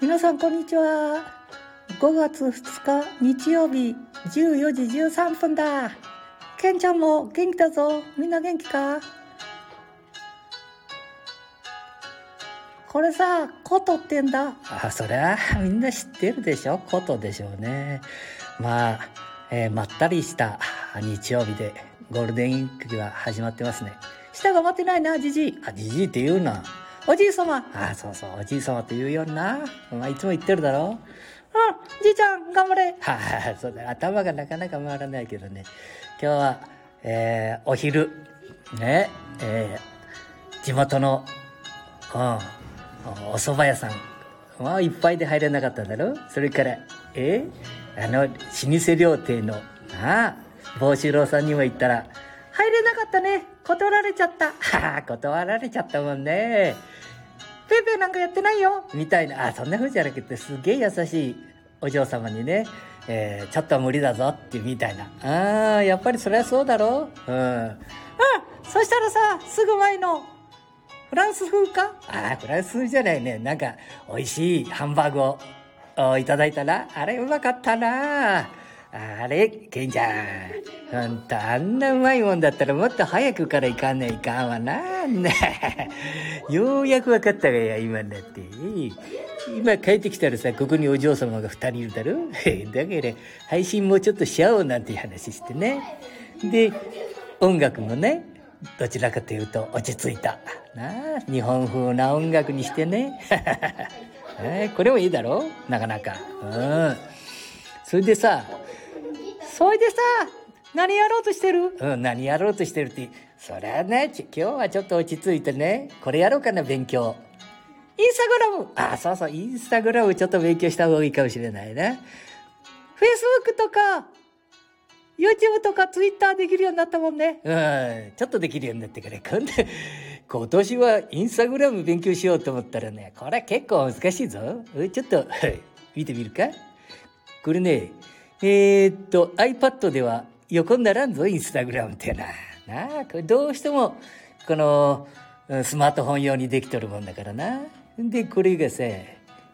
皆さんこんにちは。5月2日日曜日14時13分だ。ケンちゃんも元気だぞ。みんな元気か？これさ、ことってんだ。あ、そりゃ みんな知ってるでしょ？ことでしょうね。まあ、えー、まったりした日曜日でゴールデンウィークが始まってますね。舌が待ってないな、じじい。あ、じじいって言うな。おじい様。あ、そうそう、おじい様って言うよな。お前いつも言ってるだろ。うん、じいちゃん、頑張れ。はあ、そうだ、頭がなかなか回らないけどね。今日は、えー、お昼、ね、えー、地元の、うん、お蕎麦屋さん。まあ、いっぱいで入れなかっただろそれから、えー、あの、老舗料亭の、ああ、帽子郎さんにも言ったら、入れなかったね。断られちゃった。はあ、断られちゃったもんね。ペーペーなんかやってないよ。みたいな。あ、そんな風じゃなくて、すげえ優しいお嬢様にね、えー、ちょっと無理だぞってみたいな。ああ、やっぱりそりゃそうだろう。うん。うん。そしたらさ、すぐ前の、フランス風か？ああ、フランス風じゃないね。なんか、美味しいハンバーグをいただいたら、あれうまかったなあれ、ケンちゃん。ほんと、あんなうまいもんだったらもっと早くから行かないかんわな。ようやく分かったがや、今になって。今帰ってきたらさ、ここにお嬢様が二人いるだろ だから、配信もうちょっとしちゃおうなんていう話してね。で、音楽もね、どちらかというと落ち着いた。な、日本風な音楽にしてね。えこれもいいだろ？なかなか。うん。それでさ、それでさ、何やろうとしてる？うん、何やろうとしてるって。そりゃね、今日はちょっと落ち着いてね、これやろうかな、勉強。インスタグラムあ、そうそう、インスタグラムちょっと勉強した方がいいかもしれないね。フェイスブックとか、YouTube とか Twitter できるようになったもんね。うん、ちょっとできるようになってくれ。今度、今年はインスタグラム勉強しようと思ったらね、これ結構難しいぞ。ちょっと、見てみるか？これね、えー、っと、iPad では横にならんぞ、インスタグラムってな。なあ、これどうしても、この、スマートフォン用にできとるもんだからな。で、これがさ、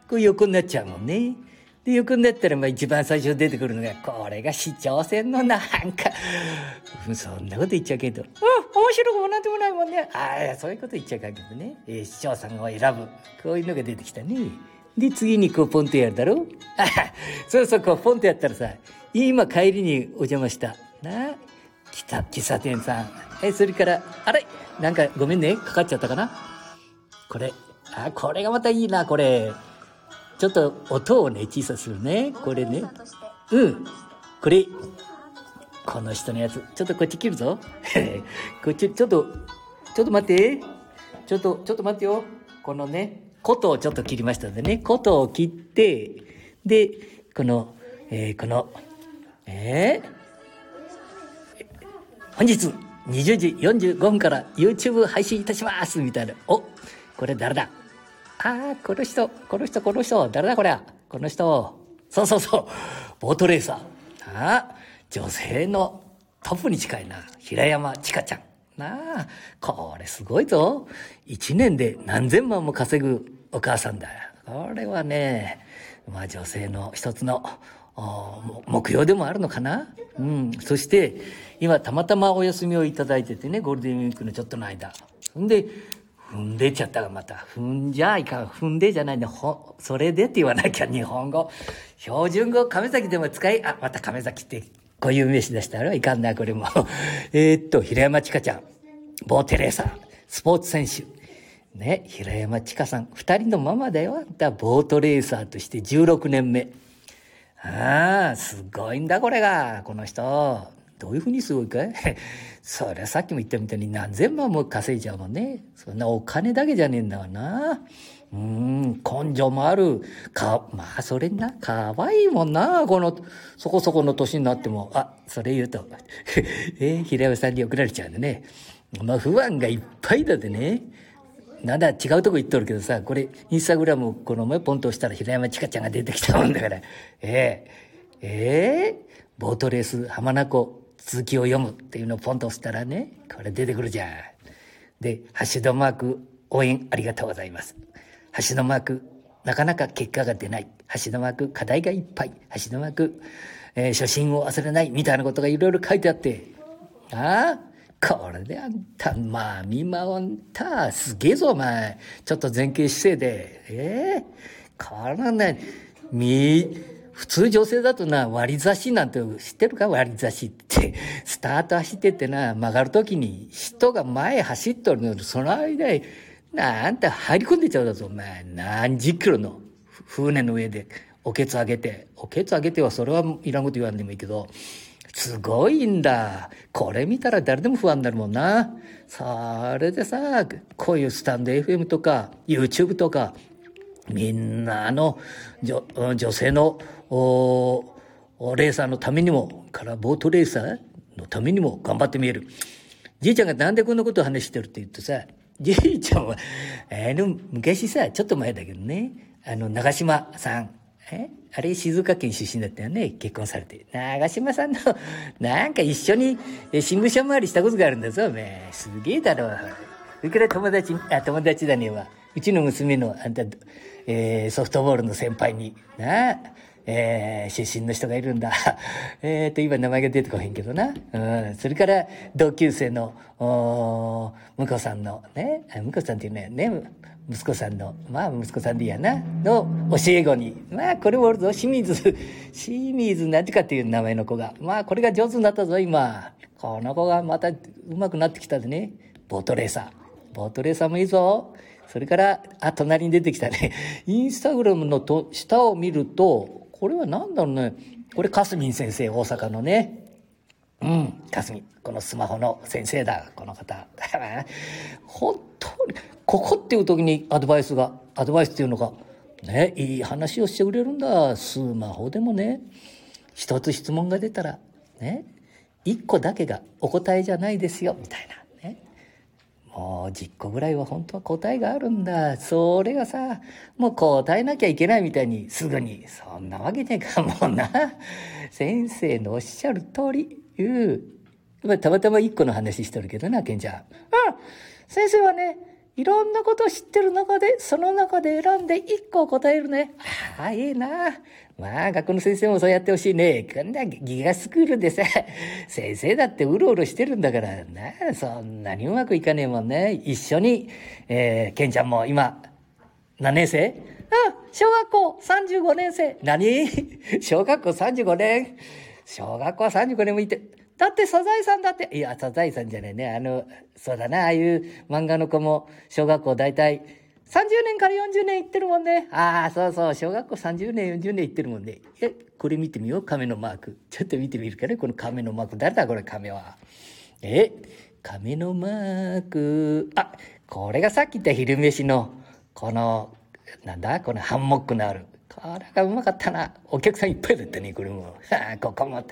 こう横になっちゃうもんね。で、横になったら、まあ一番最初出てくるのが、これが市長選のなんか、そんなこと言っちゃうけど、うん、面白くもなんでもないもんね。ああ、そういうこと言っちゃうかけどね。えー、市長さんを選ぶ。こういうのが出てきたね。で、次にこうポンとやるだろ？あ そうそう、こうポンとやったらさ、今帰りにお邪魔した。な来た、喫茶店さん。え、それから、あれなんかごめんね、かかっちゃったかな？これ。あ、これがまたいいな、これ。ちょっと音をね、小さするね。これね。うん。これ。この人のやつ。ちょっとこっち切るぞ。こっち、ちょっと、ちょっと待って。ちょっと、ちょっと待ってよ。このね、琴をちょっと切りましたんでね、琴を切って、で、この、えー、この、えー、本日20時45分から YouTube 配信いたしますみたいな。おこれ誰だ？ああ、この人、この人、この人、誰だこれこの人。そうそうそう。ボートレーサー。ああ、女性のトップに近いな。平山千佳ちゃん。なあ、これすごいぞ。一年で何千万も稼ぐお母さんだ。これはね、まあ女性の一つの目標でもあるのかなうん。そして、今たまたまお休みをいただいててね、ゴールデンウィークのちょっとの間。んで、踏んでちゃったがまた。踏んじゃいかん。踏んでじゃないね。ほ、それでって言わなきゃ日本語。標準語亀崎でも使い、あ、また亀崎ってこういう名詞出したらいかんな、これも。えっと、平山千佳ちゃん、ボーテレーサー、スポーツ選手。ね、平山千佳さん、二人のママだよ。だ、ボートレーサーとして16年目。ああ、すごいんだ、これが、この人。どういうふうにすごいかい？そりゃさっきも言ったみたいに何千万も稼いじゃうもんね。そんなお金だけじゃねえんだわな。うん、根性もある。か、まあ、それな、かわいいもんな、この、そこそこの年になっても。あ、それ言うと、えー、平山さんに送られちゃうんでね。まあ、不安がいっぱいだでね。なんだ、違うとこ行っとるけどさ、これ、インスタグラム、この前ポンと押したら平山千佳ちゃんが出てきたもんだから。ええー、ええー、ボートレース浜名湖続きを読むっていうのをポンと押したらね、これ出てくるじゃん。で、ハッシュドマーク応援ありがとうございます。ハッシュドマークなかなか結果が出ない。橋の枠、課題がいっぱい。橋の枠、えー、初心を忘れない。みたいなことがいろいろ書いてあって。ああこれであんた、まあ、見守った。すげえぞ、お前。ちょっと前傾姿勢で。ええー、これね、み、普通女性だとな、割り差しなんて知ってるか？割り差しって。スタート走っててな、曲がるときに人が前走っとるのに、その間に、なんて入り込んでちゃうだぞ、お前。何十キロの船の上で、おけつ上げて。おけつ上げてはそれはいらんこと言わんでもいいけど、すごいんだ。これ見たら誰でも不安になるもんな。それでさ、こういうスタンド FM とか、YouTube とか、みんなの女女性のおレーサーのためにも、からボートレーサーのためにも頑張ってみえる。じいちゃんがなんでこんなことを話してるって言ってさ、じいちゃんは、あの、昔さ、ちょっと前だけどね、あの、長島さん、えあれ静岡県出身だったよね結婚されて。長島さんの、なんか一緒に新聞社回りしたことがあるんだぞ、おめえすげえだろ。それから友達、あ、友達だねは、うちの娘の、あんた、えー、ソフトボールの先輩に、なあえー、出身の人がいるんだ。えっと、今名前が出てこへんけどな。うん。それから、同級生の、お向こうさんの、ね、向こうさんっていうね、ね、息子さんの、まあ息子さんでいいやな、の教え子に、まあこれもおるぞ、清水、清水なんてかっていう名前の子が、まあこれが上手になったぞ、今。この子がまた上手くなってきたでね。ボートレーサー。ボートレーサーもいいぞ。それから、あ、隣に出てきたね。インスタグラムのと下を見ると、これは何だろうね。これ、かすみん先生、大阪のね。うん、かすみ。このスマホの先生だ、この方。本当に、ここっていう時にアドバイスが、アドバイスっていうのが、ね、いい話をしてくれるんだ。スマホでもね、一つ質問が出たら、ね、一個だけがお答えじゃないですよ、みたいな。もう10個ぐらいは本当は答えがあるんだ。それがさ、もう答えなきゃいけないみたいにすぐに。そんなわけねえかもな。先生のおっしゃる通り。う。まあ、たまたま1個の話しとるけどな、ケンちゃん。うん。先生はね、いろんなこと知ってる中で、その中で選んで1個答えるね。ああ、いいな。まあ、学校の先生もそうやってほしいね。こんなギガスクールでさ、先生だってうろうろしてるんだからなあ、そんなにうまくいかねえもんね。一緒に、えー、ケンちゃんも今、何年生？あ、小学校35年生。何？小学校35年小学校は35年もいて、だってサザエさんだって、いや、サザエさんじゃないね。あの、そうだな、ああいう漫画の子も小学校大体30年から40年行ってるもんね。ああ、そうそう、小学校30年、40年行ってるもんね。え、これ見てみよう、亀のマーク。ちょっと見てみるかね、この亀のマーク。誰だ、これ、亀は。え、亀のマーク。あ、これがさっき言った昼飯の、この、なんだ、このハンモックのある。これがうまかったな。お客さんいっぱいだったね、これも。ここも。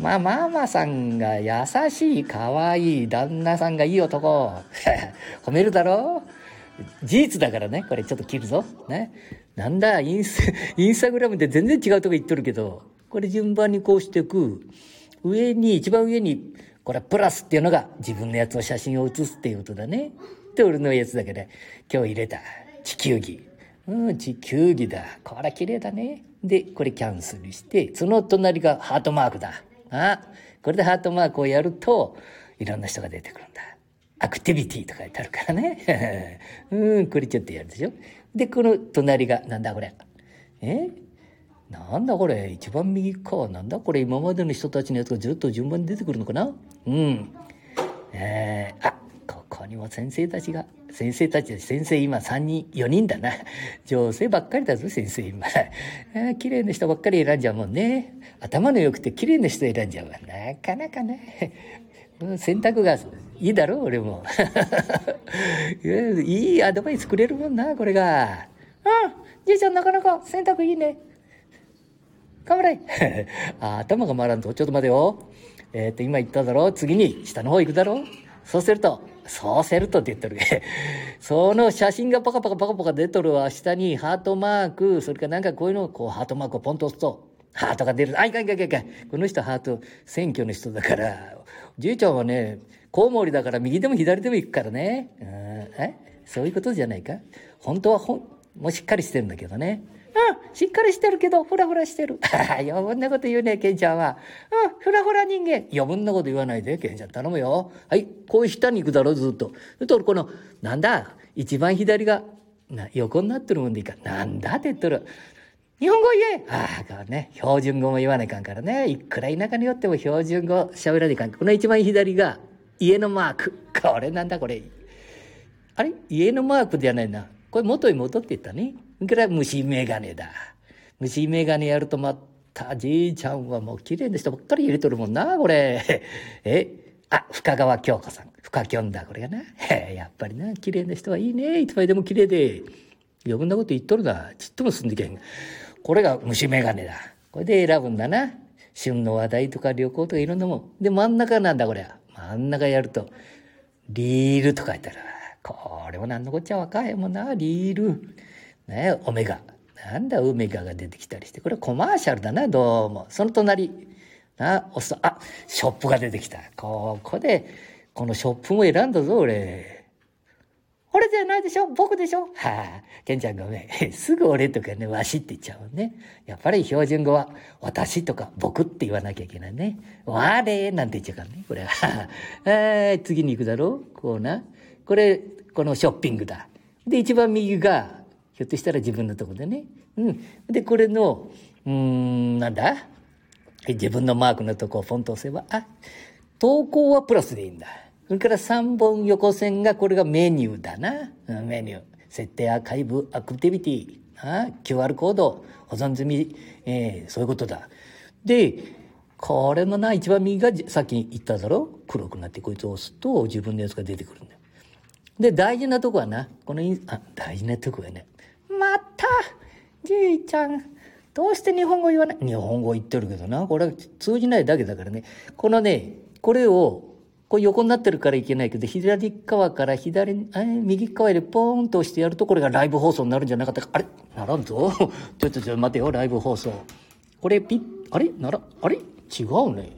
まあ、ママさんが優しい、可愛い、旦那さんがいい男。褒めるだろう？事実だからね、これちょっと切るぞ。ね。なんだ、インス、インスタグラムで全然違うとこ行っとるけど、これ順番にこうしていく。上に、一番上に、これプラスっていうのが自分のやつの写真を写すっていうことだね。って俺のやつだけで、今日入れた。地球儀。うん、地球儀だ。これ綺麗だね。で、これキャンセルして、その隣がハートマークだ。あ、これでハートマークをやると、いろんな人が出てくるんだ。アクティビティとか書いてあるからね。うん、これちょっとやるでしょ。で、この隣が、なんだこれ。え？なんだこれ一番右か。なんだこれ今までの人たちのやつがずっと順番に出てくるのかな？うん。えー、あ、ここにも先生たちが。先生たち、先生今3人、4人だな。女性ばっかりだぞ、先生今。あ 綺麗な人ばっかり選んじゃうもんね。頭の良くて綺麗な人選んじゃうわ。なかなかね。選択がいいだろ俺も。いいアドバイスくれるもんな、これが。うん、じいちゃんなかなか選択いいね。頑張れ。あ頭が回らんと、ちょっと待てよ。えっ、と、今言っただろ次に下の方行くだろそうすると、そうするとって言ってる。その写真がパカパカパカパカ出とるわ。下にハートマーク、それからなんかこういうのをこうハートマークをポンと押すと、ハートが出る。あ、いかんいかんいかん。この人ハート、選挙の人だから、じいちゃんはね、コウモリだから右でも左でも行くからね。え？そういうことじゃないか？本当はほん、もうしっかりしてるんだけどね。うん、しっかりしてるけど、ふらふらしてる。余分なこと言うね、ケンちゃんは。うん、ふらふら人間。余分なこと言わないで、ケンちゃん頼むよ。はい、こう下に行くだろ、ずっと。そとこの、なんだ、一番左が、な、横になってるもんでいいか。なんだって言っとる。日本語言えああ、ね、標準語も言わないかんからね。いくら田舎によっても標準語喋らないかん。この一番左が、家のマーク。これなんだこれ。あれ？家のマークじゃないな。これ元に戻っていったね。これは虫眼鏡だ。虫眼鏡やるとまた、じいちゃんはもう綺麗な人ばっかり入れとるもんな、これ。え？あ、深川京子さん。深きょんだ、これがな。やっぱりな、綺麗な人はいいね。いつまででも綺麗で。余分なこと言っとるな。ちっとも進んでけん。これが虫眼鏡だ。これで選ぶんだな。旬の話題とか旅行とかいろんなもん。で、真ん中なんだ、これは。真ん中やると、リールと書いてある。これも何のこっちゃ若いもんな、リール。ねオメガ。なんだ、オメガが出てきたりして。これコマーシャルだな、どうも。その隣。な、おそ、あ、ショップが出てきた。ここで、このショップも選んだぞ、俺。俺じゃないでしょ？僕でしょ？はあ、ケンちゃんごめん。すぐ俺とかね、わしって言っちゃうね。やっぱり標準語は、私とか僕って言わなきゃいけないね。我なんて言っちゃうからね、これは。え次に行くだろう？こうな。これ、このショッピングだ。で、一番右が、ひょっとしたら自分のとこでね。うん。で、これの、うーん、なんだ？自分のマークのとこをフォント押せば、あ、投稿はプラスでいいんだ。それから3本横線が、これがメニューだな。メニュー。設定アーカイブ、アクティビティ、あ QR コード、保存済み、えー、そういうことだ。で、これのな、一番右がさっき言っただろ？黒くなってこいつを押すと自分のやつが出てくるんだよ。で、大事なとこはな、このイン、あ、大事なとこはね、またじいちゃん、どうして日本語言わない？日本語言ってるけどな、これは通じないだけだからね。このね、これをこう横になってるからいけないけど、左側から左、え右側でポーンと押してやると、これがライブ放送になるんじゃなかったか。あれ？ならんぞ。ちょっとちょっと待てよ、ライブ放送。これピッ、あれ？なら、あれ？違うね。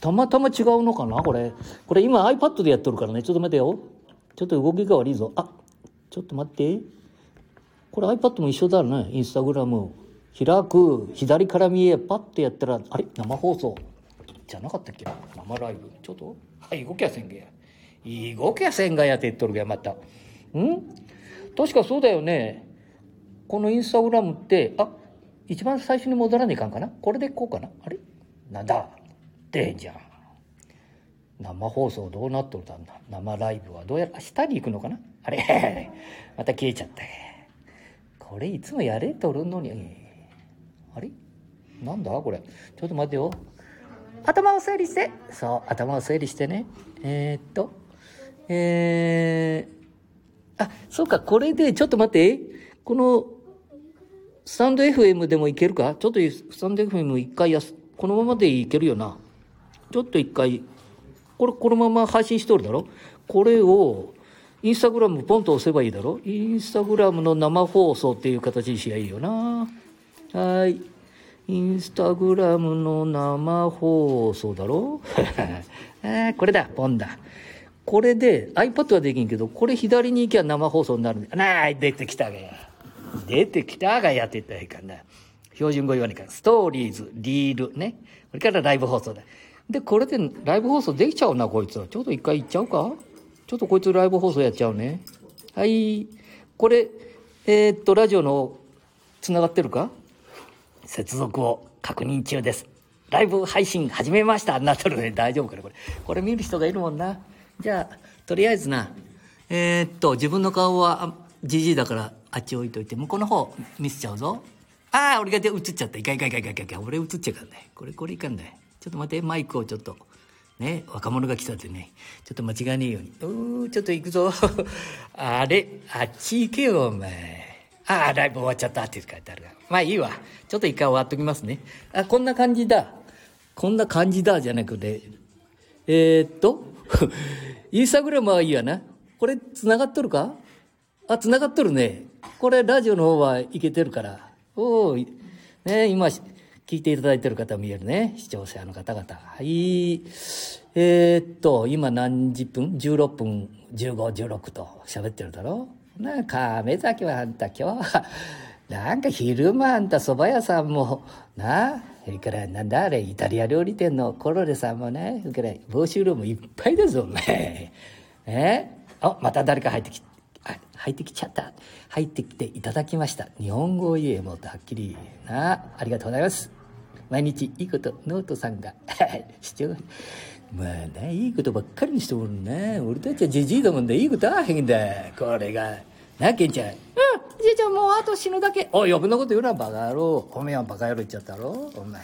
たまたま違うのかな？これ。これ今 iPad でやっとるからね。ちょっと待てよ。ちょっと動きが悪いぞ。あ、ちょっと待って。これ iPad も一緒だね。インスタグラム。開く。左から見え、パッてやったら、あれ？生放送。じゃなかったっけ？生ライブ？ちょっと？はい、動きゃせんげや。動きゃせんがやって言っとるがやまた。ん？確かそうだよね。このインスタグラムって、あ、一番最初に戻らないかんかな？これでいこうかな？あれ？なんだ？でんじゃん。生放送どうなっとるんだ？生ライブはどうやら下に行くのかな？あれ？また消えちゃった。これいつもやれとるのに。あれ？なんだ？これ。ちょっと待ってよ。頭を整理して、そう、頭を整理してね。えー、っと、えー、あ、そうか、これで、ちょっと待って、この、スタンド FM でもいけるか？ちょっとスタンド FM 一回やす、このままでいけるよな。ちょっと一回、これ、このまま配信しとるだろ？これを、インスタグラムポンと押せばいいだろ？インスタグラムの生放送っていう形にしやいいよな。はい。インスタグラムの生放送だろ？えこれだ、ポンだ。これで、iPad はできんけど、これ左に行きゃ生放送になるんだ。なあ、出てきたがや。出てきたがやってたらいかな。標準語言わないから。ストーリーズ、リール、ね。これからライブ放送だ。で、これでライブ放送できちゃうな、こいつは。ちょっと一回行っちゃうか？ちょっとこいつライブ放送やっちゃうね。はい。これ、えー、っと、ラジオの、繋がってるか？接続を確認中です。ライブ配信始めましたなっとるね。大丈夫かなこれ。これ見る人がいるもんな。じゃあ、とりあえずな、えー、っと、自分の顔は、じじいだからあっち置いといて、向こうの方見せちゃうぞ。ああ、俺が映っちゃった。いかいかいかいかいかいか。俺映っちゃうからね。これ、これいかんね。ちょっと待って、マイクをちょっと。ね、若者が来たってね。ちょっと間違えねえように。うー、ちょっと行くぞ。あれ、あっち行けよ、お前。ああ、ライブ終わっちゃったって書いてあるが。まあいいわ。ちょっと一回終わっときますね。あ、こんな感じだ。こんな感じだじゃなくて。えー、っと、インスタグラムはいいやな。これ繋がっとるか？あ、繋がっとるね。これラジオの方はいけてるから。おおね、今、聞いていただいてる方見えるね。視聴者の方々。はい。えー、っと、今何十分 ?16 分、15、16と喋ってるだろな亀崎はあんた今日はなんか昼間あんた蕎麦屋さんもなそれからなんだあれイタリア料理店のコロレさんもねそれから帽子色もいっぱいだぞお前え。あまた誰か入ってきあ入ってきちゃった。入ってきていただきました。日本語を言えもっとはっきり。なありがとうございます。毎日いいことノートさんが。主張まあな、いいことばっかりにしておるな。俺たちはじじいだもんでいいことあへんだ。これが。な、ケンちゃん。うん、じいちゃんもうあと死ぬだけ。おい、余分なこと言うな、バカ野郎。おめえはバカ野郎言っちゃったろ。お前。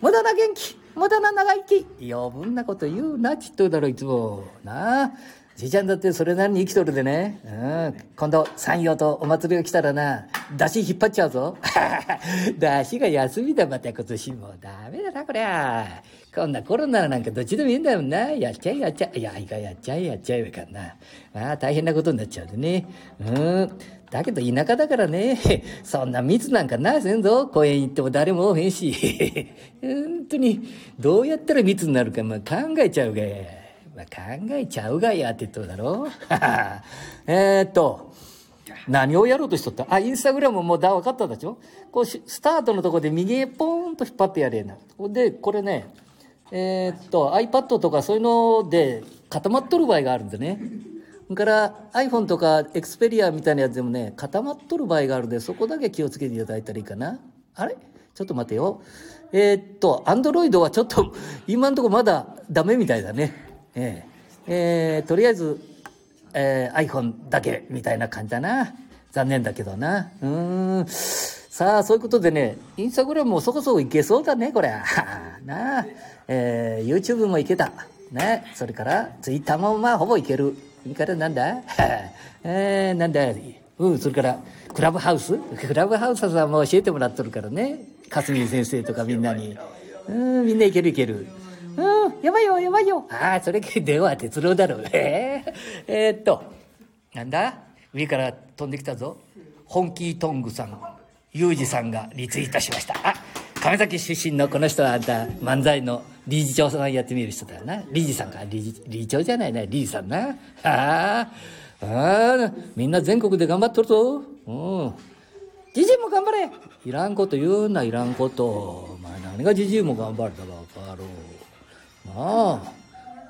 無駄な元気、無駄な長生き。余分なこと言うな、ちっとだろ、いつも。なあ。じいちゃんだってそれなりに生きとるでね。うん。今度、山陽とお祭りが来たらな、出汁引っ張っちゃうぞ。出汁が休みだ、また今年も。ダメだな、こりゃ。こんなコロナなんかどっちでもいいんだよな。やっちゃえやっちゃえ。いや、いかやっちゃえやっちゃえかんな。まあ大変なことになっちゃうでね。うん。だけど田舎だからね、そんな密なんかなせんぞ。公園行っても誰もおへんし。本当に、どうやったら密になるか、まあ考えちゃうがや。まあ考えちゃうがやって言っとるだろ。えっと、何をやろうとしとった？あ、インスタグラムもだ、分かったでしょ？こうしスタートのとこで右へポーンと引っ張ってやれな。で、これね、えー、っと iPad とかそういうので固まっとる場合があるんでね。それから iPhone とか Xperia みたいなやつでもね固まっとる場合があるんでそこだけ気をつけていただいたらいいかな。あれ？ちょっと待てよ。えー、っと Android はちょっと今んとこまだダメみたいだね。えー、えー、とりあえず、えー、iPhone だけみたいな感じだな残念だけどなうんさあそういうことでねインスタグラムもそこそこいけそうだねこれ なあえー、YouTube もいけた。ね。それから、Twitter もまあほぼいける。それからなんだ？えー、なんだうん、それから、クラブハウス？クラブハウスさんも教えてもらっとるからね。かすみ先生とかみんなに。うん、みんないけるいける。やばいよ、やばいよ。ああ、それ電話鉄郎だろう。えー、えー、っと、なんだ？上から飛んできたぞ。本気トングさん、ユージさんがリツイートしました。あ、亀崎出身のこの人はあんた漫才の理事長さんやってみる人だよな。理事さんか。理事、理事長じゃないな。理事さんな。ああ。ああ。みんな全国で頑張っとるぞ。うん。じじいも頑張れいらんこと言うな、いらんこと。まあ何がじじいも頑張るだろう、かろう。まあ。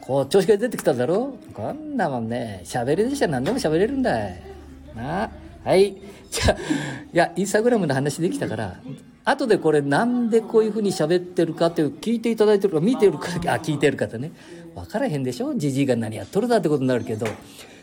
こう、調子が出てきただろ？こんなもんね、喋りでしたら何でも喋れるんだい。なあ。はい。じゃあ、いや、インスタグラムの話できたから、後でこれなんでこういうふうに喋ってるかっていう聞いていただいてるか見てるかあ聞いてる方ね分からへんでしょ？じじいが何やっとるだってことになるけど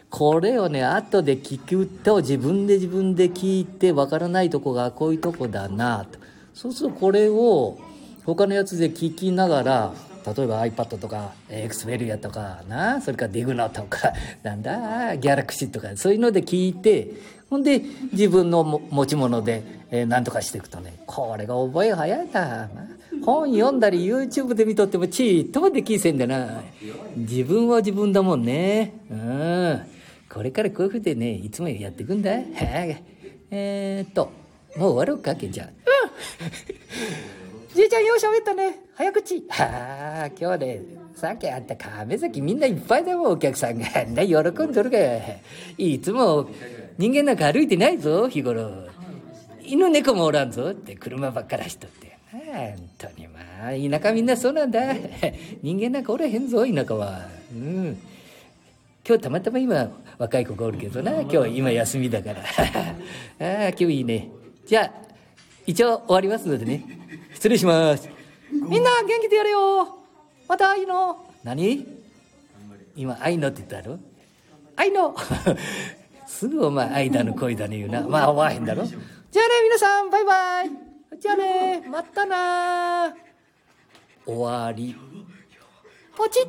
これをね後で聞くと自分で自分で聞いて分からないとこがこういうとこだなとそうするとこれを他のやつで聞きながら例えば iPad とかエクスペリアとかなそれからディグノとか なんだギャラクシーとかそういうので聞いてほんで自分の持ち物で、えー、何とかしていくとねこれが覚え早いだ、まあ、本読んだり YouTube で見とってもちっともできせんでな自分は自分だもんね。うん。これからこういうふうでねいつもやっていくんだ。えー、っともう終わろうかけんちゃん。じいちゃんよう喋ったね。早口。は あ今日ねさっきあった亀崎みんないっぱいだもんお客さんがな喜んどるかいつも人間なんか歩いてないぞ日頃。犬猫もおらんぞって車ばっかり走っとって。本当にまあ田舎みんなそうなんだ。人間なんかおらへんぞ田舎は。うん。今日たまたま今若い子がおるけどな。今日今休みだから。ああ今日いいね。じゃあ一応終わりますのでね。失礼します。みんな元気でやれよ。また愛の。何？今愛のって言ったろ？愛の。すぐお前間の恋だね言うな。まあ思わへんだろ？じゃあね皆さんバイバイ。じゃあねまたな終わり。ポチッ